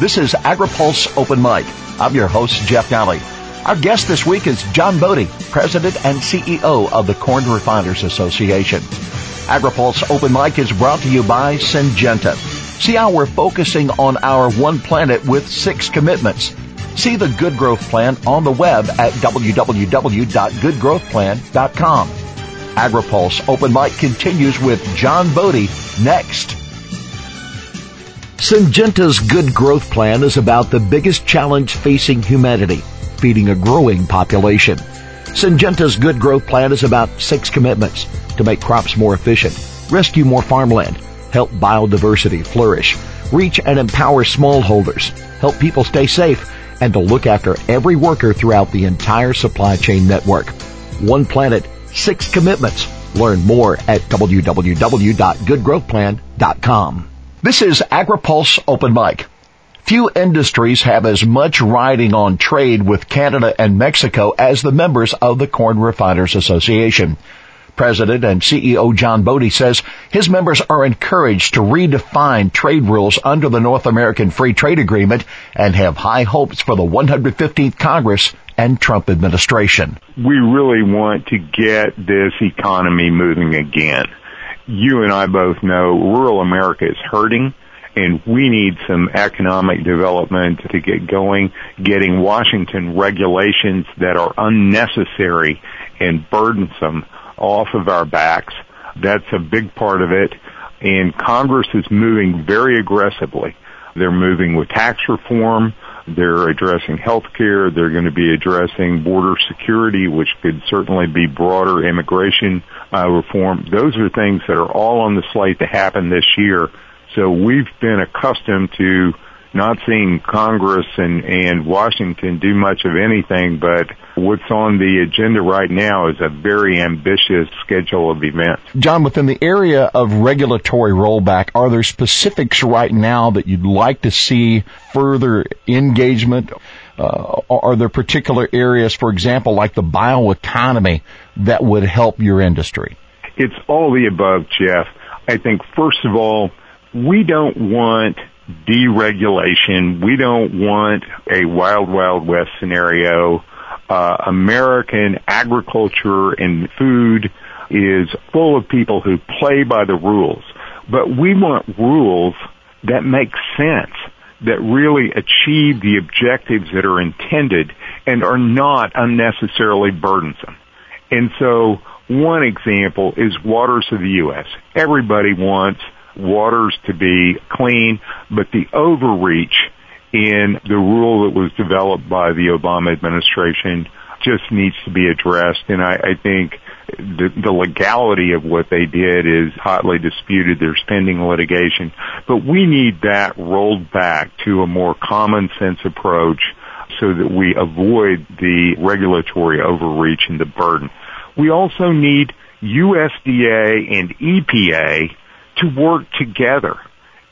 This is AgriPulse Open Mic. I'm your host, Jeff Nalley. Our guest this week is John Bode, President and CEO of the Corn Refiners Association. AgriPulse Open Mic is brought to you by Syngenta. See how we're focusing on our one planet with six commitments. See the Good Growth Plan on the web at www.goodgrowthplan.com. AgriPulse Open Mic continues with John Bode next. Syngenta's Good Growth Plan is about the biggest challenge facing humanity, feeding a growing population. Syngenta's Good Growth Plan is about six commitments to make crops more efficient, rescue more farmland, help biodiversity flourish, reach and empower smallholders, help people stay safe, and to look after every worker throughout the entire supply chain network. One planet, six commitments. Learn more at www.goodgrowthplan.com. This is AgriPulse Open Mic. Few industries have as much riding on trade with Canada and Mexico as the members of the Corn Refiners Association. President and CEO John Bode says his members are encouraged to redefine trade rules under the North American Free Trade Agreement and have high hopes for the 115th Congress and Trump administration. We really want to get this economy moving again you and I both know rural America is hurting and we need some economic development to get going, getting Washington regulations that are unnecessary and burdensome off of our backs. That's a big part of it. And Congress is moving very aggressively. They're moving with tax reform. They're addressing health care. They're going to be addressing border security, which could certainly be broader immigration uh, reform. Those are things that are all on the slate to happen this year. So we've been accustomed to not seeing Congress and, and Washington do much of anything, but what's on the agenda right now is a very ambitious schedule of events. John, within the area of regulatory rollback, are there specifics right now that you'd like to see further engagement? Uh, are there particular areas, for example, like the bioeconomy, that would help your industry? It's all the above, Jeff. I think, first of all, we don't want deregulation. We don't want a wild, wild west scenario. Uh, American agriculture and food is full of people who play by the rules. But we want rules that make sense, that really achieve the objectives that are intended and are not unnecessarily burdensome. And so one example is waters of the U.S. Everybody wants waters to be clean, but the overreach in the rule that was developed by the Obama administration just needs to be addressed. And I, I think the, the legality of what they did is hotly disputed. There's pending litigation, but we need that rolled back to a more common sense approach so that we avoid the regulatory overreach and the burden. We also need USDA and EPA to work together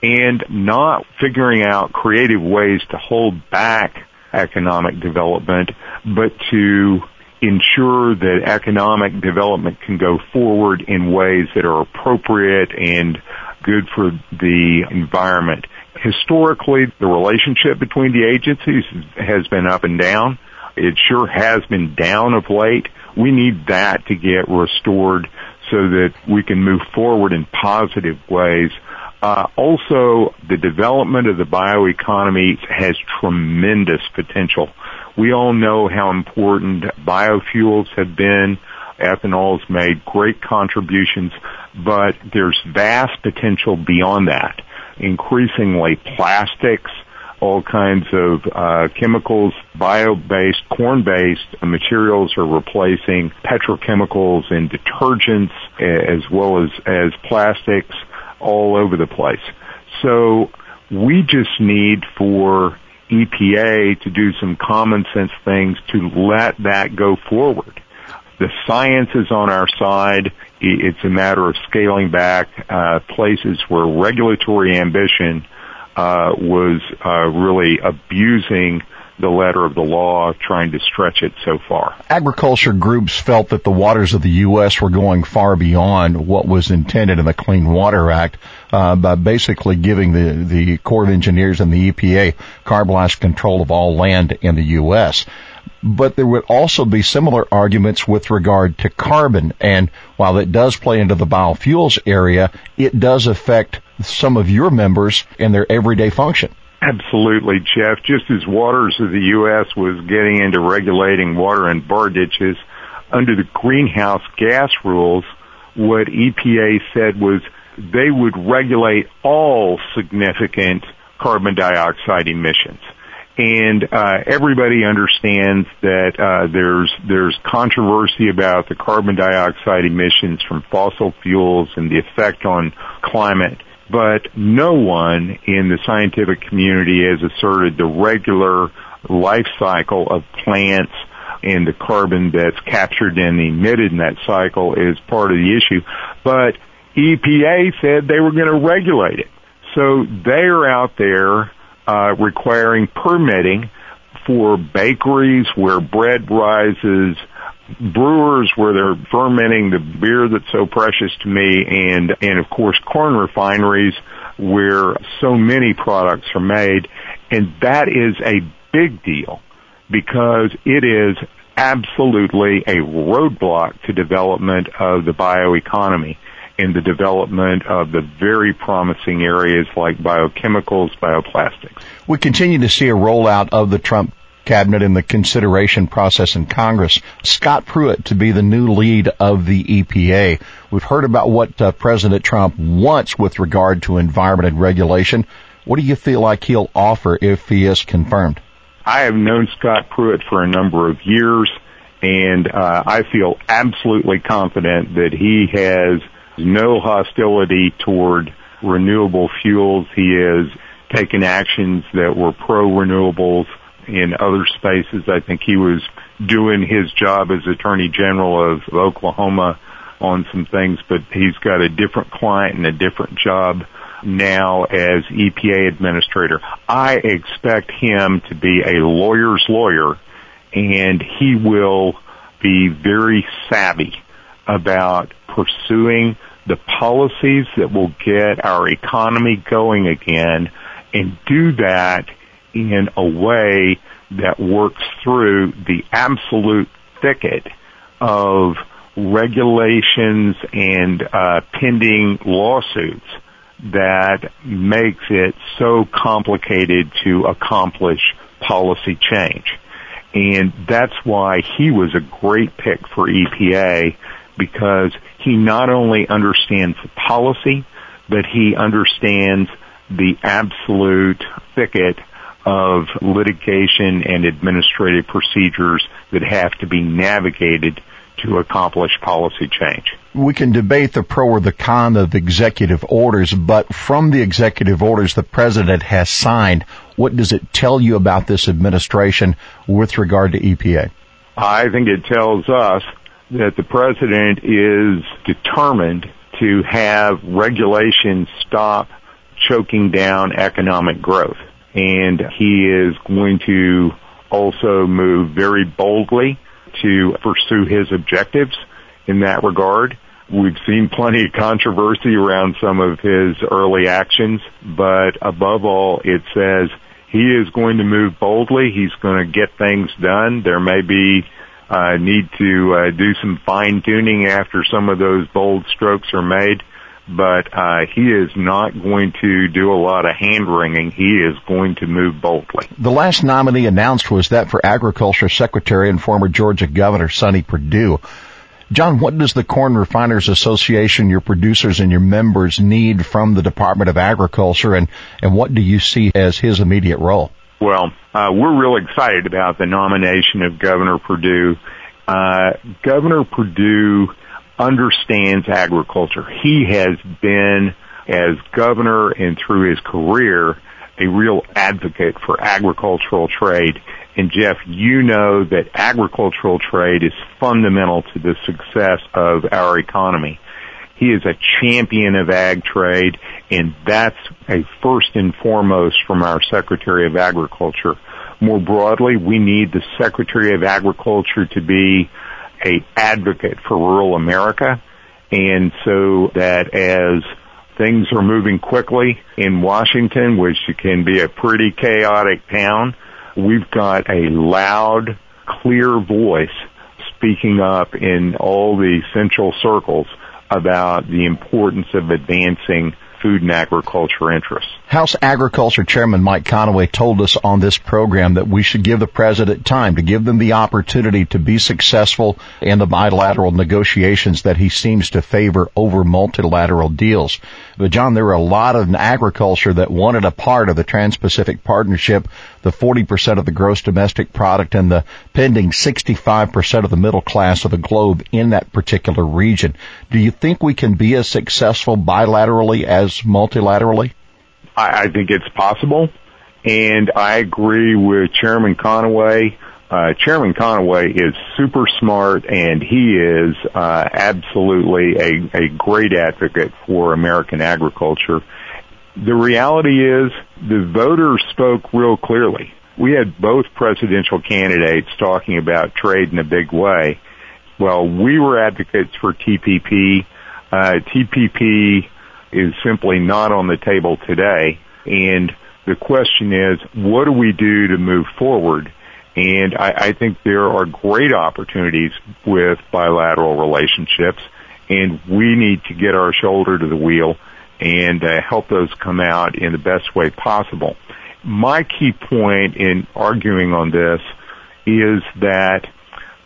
and not figuring out creative ways to hold back economic development, but to ensure that economic development can go forward in ways that are appropriate and good for the environment. Historically, the relationship between the agencies has been up and down. It sure has been down of late. We need that to get restored so that we can move forward in positive ways. Uh, also, the development of the bioeconomy has tremendous potential. We all know how important biofuels have been. Ethanol has made great contributions, but there's vast potential beyond that. Increasingly, plastics, all kinds of uh, chemicals, bio-based, corn-based materials are replacing petrochemicals and detergents as well as, as plastics all over the place. So we just need for EPA to do some common sense things to let that go forward. The science is on our side. It's a matter of scaling back uh, places where regulatory ambition was uh, really abusing the letter of the law, trying to stretch it so far. Agriculture groups felt that the waters of the U.S. were going far beyond what was intended in the Clean Water Act uh, by basically giving the, the Corps of Engineers and the EPA blanche control of all land in the U.S but there would also be similar arguments with regard to carbon. And while it does play into the biofuels area, it does affect some of your members in their everyday function. Absolutely, Jeff. Just as Waters of the U.S. was getting into regulating water and bar ditches, under the greenhouse gas rules, what EPA said was they would regulate all significant carbon dioxide emissions. And uh, everybody understands that uh, there's there's controversy about the carbon dioxide emissions from fossil fuels and the effect on climate but no one in the scientific community has asserted the regular life cycle of plants and the carbon that's captured and emitted in that cycle is part of the issue. But EPA said they were going to regulate it. So they're out there uh, requiring permitting for bakeries where bread rises brewers where they're fermenting the beer that's so precious to me and and of course corn refineries where so many products are made and that is a big deal because it is absolutely a roadblock to development of the bioeconomy and the development of the very promising areas like biochemicals, bioplastics. We continue to see a rollout of the Trump cabinet in the consideration process in Congress. Scott Pruitt to be the new lead of the EPA. We've heard about what uh, President Trump wants with regard to environment and regulation. What do you feel like he'll offer if he is confirmed? I have known Scott Pruitt for a number of years, and uh, I feel absolutely confident that he has no hostility toward renewable fuels. He has taken actions that were pro renewables in other spaces. I think he was doing his job as Attorney General of Oklahoma on some things, but he's got a different client and a different job now as EPA administrator. I expect him to be a lawyer's lawyer and he will be very savvy about pursuing the policies that will get our economy going again and do that in a way that works through the absolute thicket of regulations and uh, pending lawsuits that makes it so complicated to accomplish policy change. And that's why he was a great pick for EPA because he not only understands the policy, but he understands the absolute thicket of litigation and administrative procedures that have to be navigated to accomplish policy change. We can debate the pro or the con of executive orders, but from the executive orders the president has signed, what does it tell you about this administration with regard to EPA? I think it tells us that the president is determined to have regulations stop choking down economic growth and he is going to also move very boldly to pursue his objectives in that regard. We've seen plenty of controversy around some of his early actions, but above all, it says he is going to move boldly. He's going to get things done. There may be uh, need to uh, do some fine tuning after some of those bold strokes are made, but uh, he is not going to do a lot of hand wringing. He is going to move boldly. The last nominee announced was that for Agriculture Secretary and former Georgia Governor Sonny Perdue. John, what does the Corn Refiners Association, your producers and your members need from the Department of Agriculture and, and what do you see as his immediate role? Well, uh, we're real excited about the nomination of Governor Perdue. Uh, Governor Perdue understands agriculture. He has been, as governor and through his career, a real advocate for agricultural trade. And Jeff, you know that agricultural trade is fundamental to the success of our economy. He is a champion of ag trade, and that's a first and foremost from our Secretary of Agriculture. More broadly, we need the Secretary of Agriculture to be a advocate for rural America, and so that as things are moving quickly in Washington, which can be a pretty chaotic town, we've got a loud, clear voice speaking up in all the central circles about the importance of advancing food and agriculture interests. House Agriculture Chairman Mike Conaway told us on this program that we should give the president time to give them the opportunity to be successful in the bilateral negotiations that he seems to favor over multilateral deals. But John, there were a lot of agriculture that wanted a part of the Trans-Pacific Partnership, the 40% of the gross domestic product and the pending 65% of the middle class of the globe in that particular region. Do you think we can be as successful bilaterally as multilaterally? I, I think it's possible, and I agree with Chairman Conaway. Uh, Chairman Conaway is super smart and he is uh, absolutely a, a great advocate for American agriculture. The reality is the voters spoke real clearly. We had both presidential candidates talking about trade in a big way. Well, we were advocates for TPP. Uh, TPP is simply not on the table today. And the question is, what do we do to move forward? And I, I think there are great opportunities with bilateral relationships, and we need to get our shoulder to the wheel and uh, help those come out in the best way possible. My key point in arguing on this is that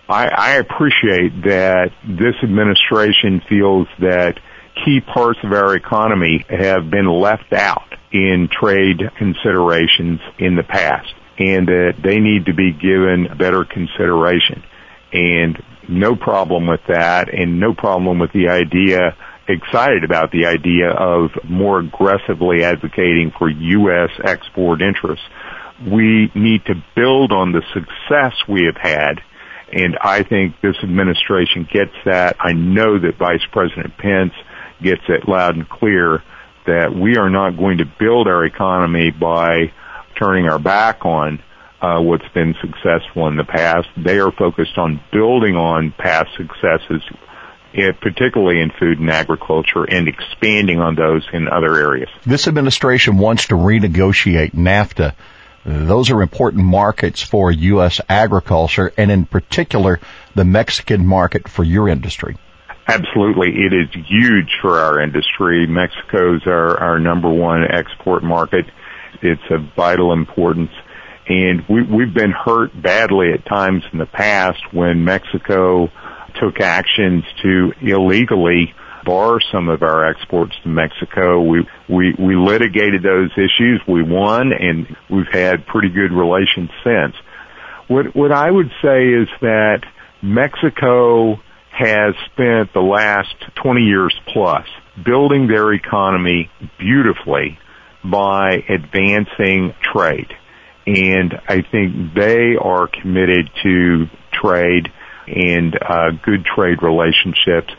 I, I appreciate that this administration feels that key parts of our economy have been left out in trade considerations in the past and that they need to be given better consideration. And no problem with that and no problem with the idea, excited about the idea of more aggressively advocating for U.S. export interests. We need to build on the success we have had and I think this administration gets that. I know that Vice President Pence gets it loud and clear that we are not going to build our economy by turning our back on uh, what's been successful in the past. They are focused on building on past successes, eh, particularly in food and agriculture, and expanding on those in other areas. This administration wants to renegotiate NAFTA. Those are important markets for U.S. agriculture, and in particular, the Mexican market for your industry. Absolutely. It is huge for our industry. Mexico's our, our number one export market. It's of vital importance. And we, we've been hurt badly at times in the past when Mexico took actions to illegally bar some of our exports to Mexico. We, we, we litigated those issues. We won and we've had pretty good relations since. What, what I would say is that Mexico has spent the last 20 years plus building their economy beautifully by advancing trade. And I think they are committed to trade and uh, good trade relationships.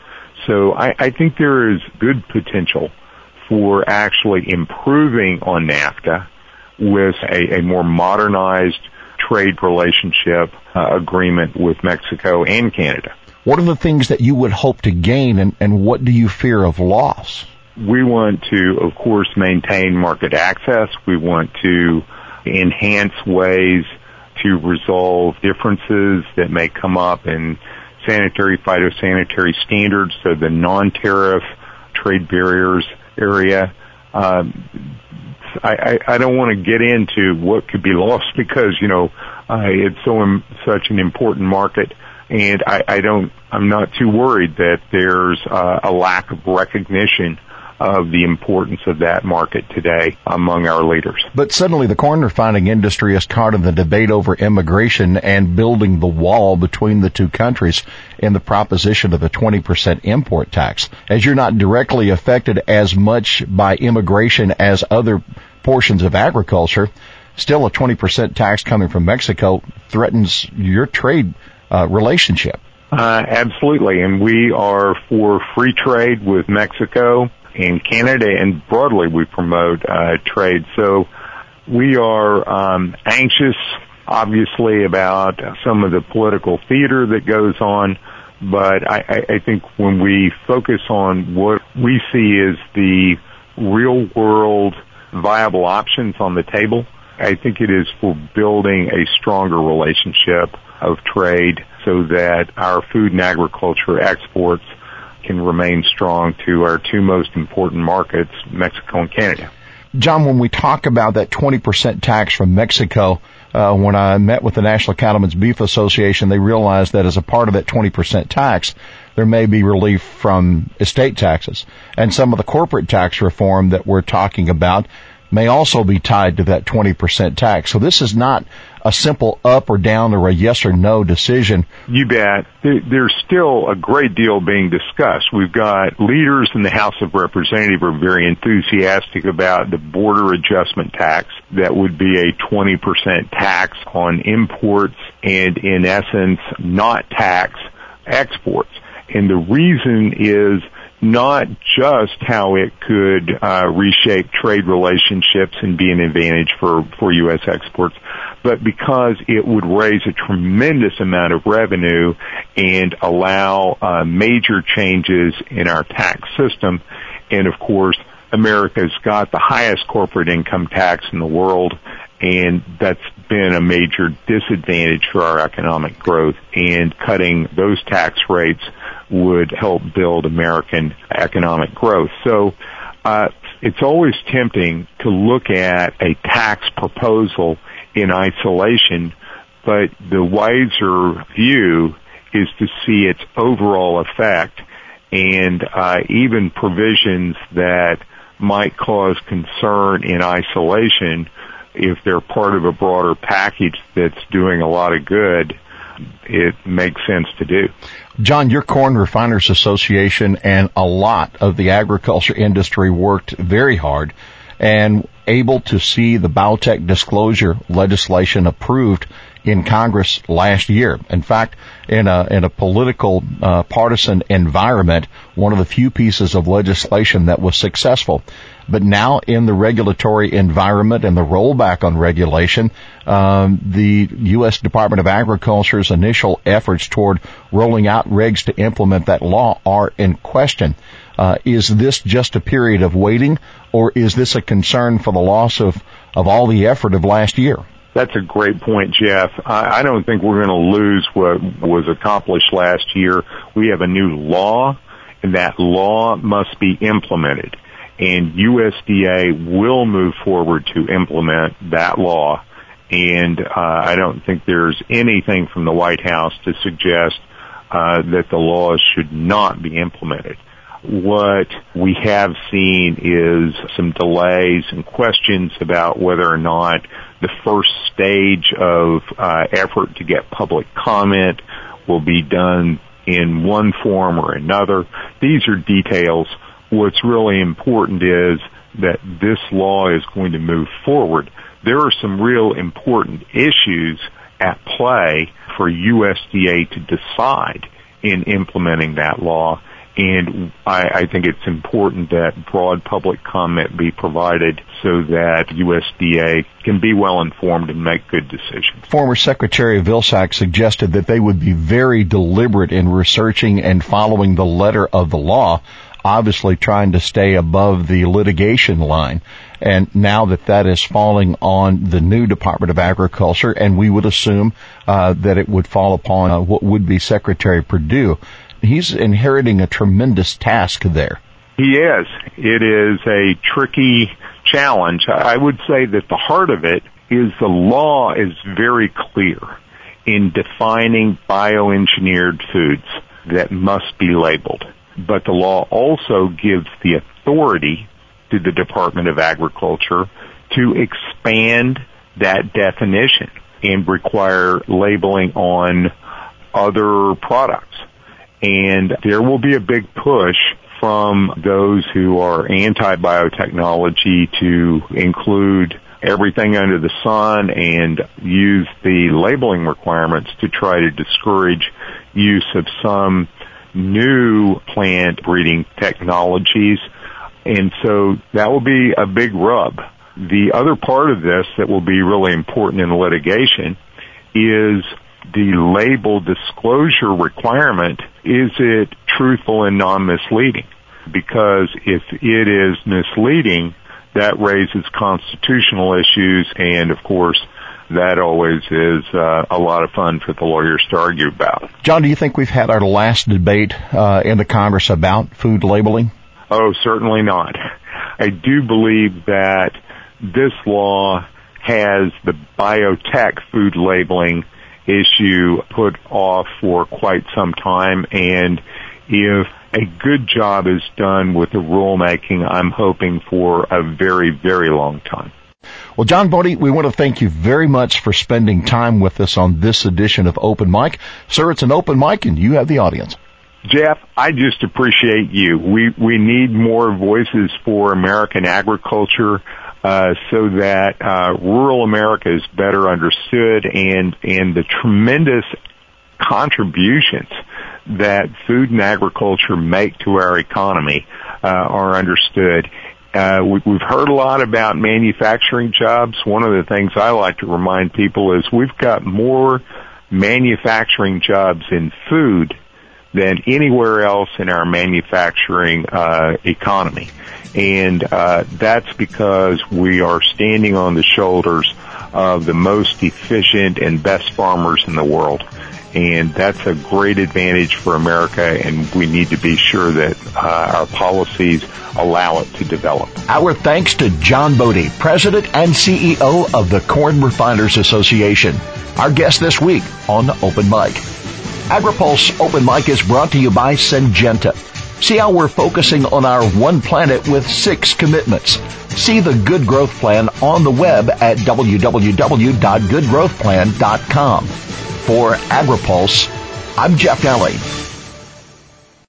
So I, I think there is good potential for actually improving on NAFTA with a, a more modernized trade relationship uh, agreement with Mexico and Canada. What are the things that you would hope to gain and, and what do you fear of loss? We want to, of course, maintain market access. We want to enhance ways to resolve differences that may come up in sanitary phytosanitary standards, so the non-tariff trade barriers area. Um, I, I, I don't want to get into what could be lost because you know uh, it's so Im- such an important market and I, I don't, I'm not too worried that there's uh, a lack of recognition of the importance of that market today among our leaders. But suddenly the corn refining industry is caught in the debate over immigration and building the wall between the two countries in the proposition of a 20% import tax. As you're not directly affected as much by immigration as other portions of agriculture, still a 20% tax coming from Mexico threatens your trade uh, relationship. Uh, absolutely, and we are for free trade with Mexico and Canada, and broadly we promote uh, trade. So we are um, anxious, obviously, about some of the political theater that goes on, but I, I think when we focus on what we see as the real world viable options on the table, I think it is for building a stronger relationship of trade so that our food and agriculture exports can remain strong to our two most important markets, Mexico and Canada. John, when we talk about that 20% tax from Mexico, uh, when I met with the National Cattlemen's Beef Association, they realized that as a part of that 20% tax, there may be relief from estate taxes. And some of the corporate tax reform that we're talking about may also be tied to that 20% tax. So this is not a simple up or down or a yes or no decision. You bet. There's still a great deal being discussed. We've got leaders in the House of Representatives are very enthusiastic about the border adjustment tax that would be a 20% tax on imports and in essence not tax exports. And the reason is not just how it could uh, reshape trade relationships and be an advantage for, for U.S. exports, but because it would raise a tremendous amount of revenue and allow uh, major changes in our tax system. And of course, America's got the highest corporate income tax in the world, and that's been a major disadvantage for our economic growth. And cutting those tax rates would help build American economic growth. So uh, it's always tempting to look at a tax proposal in isolation, but the wiser view is to see its overall effect and uh, even provisions that might cause concern in isolation if they're part of a broader package that's doing a lot of good it makes sense to do. John, your Corn Refiners Association and a lot of the agriculture industry worked very hard and able to see the biotech disclosure legislation approved in Congress last year. In fact, in a in a political uh, partisan environment, one of the few pieces of legislation that was successful. But now in the regulatory environment and the rollback on regulation, um, the U.S. Department of Agriculture's initial efforts toward rolling out regs to implement that law are in question. Uh, is this just a period of waiting, or is this a concern for the loss of, of all the effort of last year? That's a great point, Jeff. I, I don't think we're going to lose what was accomplished last year. We have a new law, and that law must be implemented. And USDA will move forward to implement that law. And uh, I don't think there's anything from the White House to suggest uh, that the laws should not be implemented. What we have seen is some delays and questions about whether or not the first stage of uh, effort to get public comment will be done in one form or another. These are details. What's really important is that this law is going to move forward. There are some real important issues at play for USDA to decide in implementing that law and I, I, think it's important that broad public comment be provided so that USDA can be well informed and make good decisions. Former Secretary Vilsack suggested that they would be very deliberate in researching and following the letter of the law, obviously trying to stay above the litigation line. And now that that is falling on the new Department of Agriculture, and we would assume uh, that it would fall upon uh, what would be Secretary Perdue, he's inheriting a tremendous task there. He is. It is a tricky challenge. I would say that the heart of it is the law is very clear in defining bioengineered foods that must be labeled. But the law also gives the authority to the Department of Agriculture to expand that definition and require labeling on other products. And there will be a big push from those who are anti-biotechnology to include everything under the sun and use the labeling requirements to try to discourage use of some new plant breeding technologies. And so that will be a big rub. The other part of this that will be really important in litigation is the label disclosure requirement. Is it truthful and non-misleading? Because if it is misleading, that raises constitutional issues and of course that always is uh, a lot of fun for the lawyers to argue about. John, do you think we've had our last debate uh, in the Congress about food labeling? Oh, certainly not. I do believe that this law has the biotech food labeling issue put off for quite some time and if a good job is done with the rulemaking, I'm hoping for a very, very long time. Well, John Bode, we want to thank you very much for spending time with us on this edition of Open Mic. Sir, it's an open mic and you have the audience. Jeff, I just appreciate you. We we need more voices for American agriculture uh, so that uh, rural America is better understood, and and the tremendous contributions that food and agriculture make to our economy uh, are understood. Uh, we, we've heard a lot about manufacturing jobs. One of the things I like to remind people is we've got more manufacturing jobs in food than anywhere else in our manufacturing uh, economy. And uh, that's because we are standing on the shoulders of the most efficient and best farmers in the world and that's a great advantage for America, and we need to be sure that uh, our policies allow it to develop. Our thanks to John Bode, President and CEO of the Corn Refiners Association. Our guest this week on Open Mic. AgriPulse Open Mic is brought to you by Syngenta. See how we're focusing on our one planet with six commitments. See the Good Growth Plan on the web at www.goodgrowthplan.com. For AgriPulse, I'm Jeff Nalley.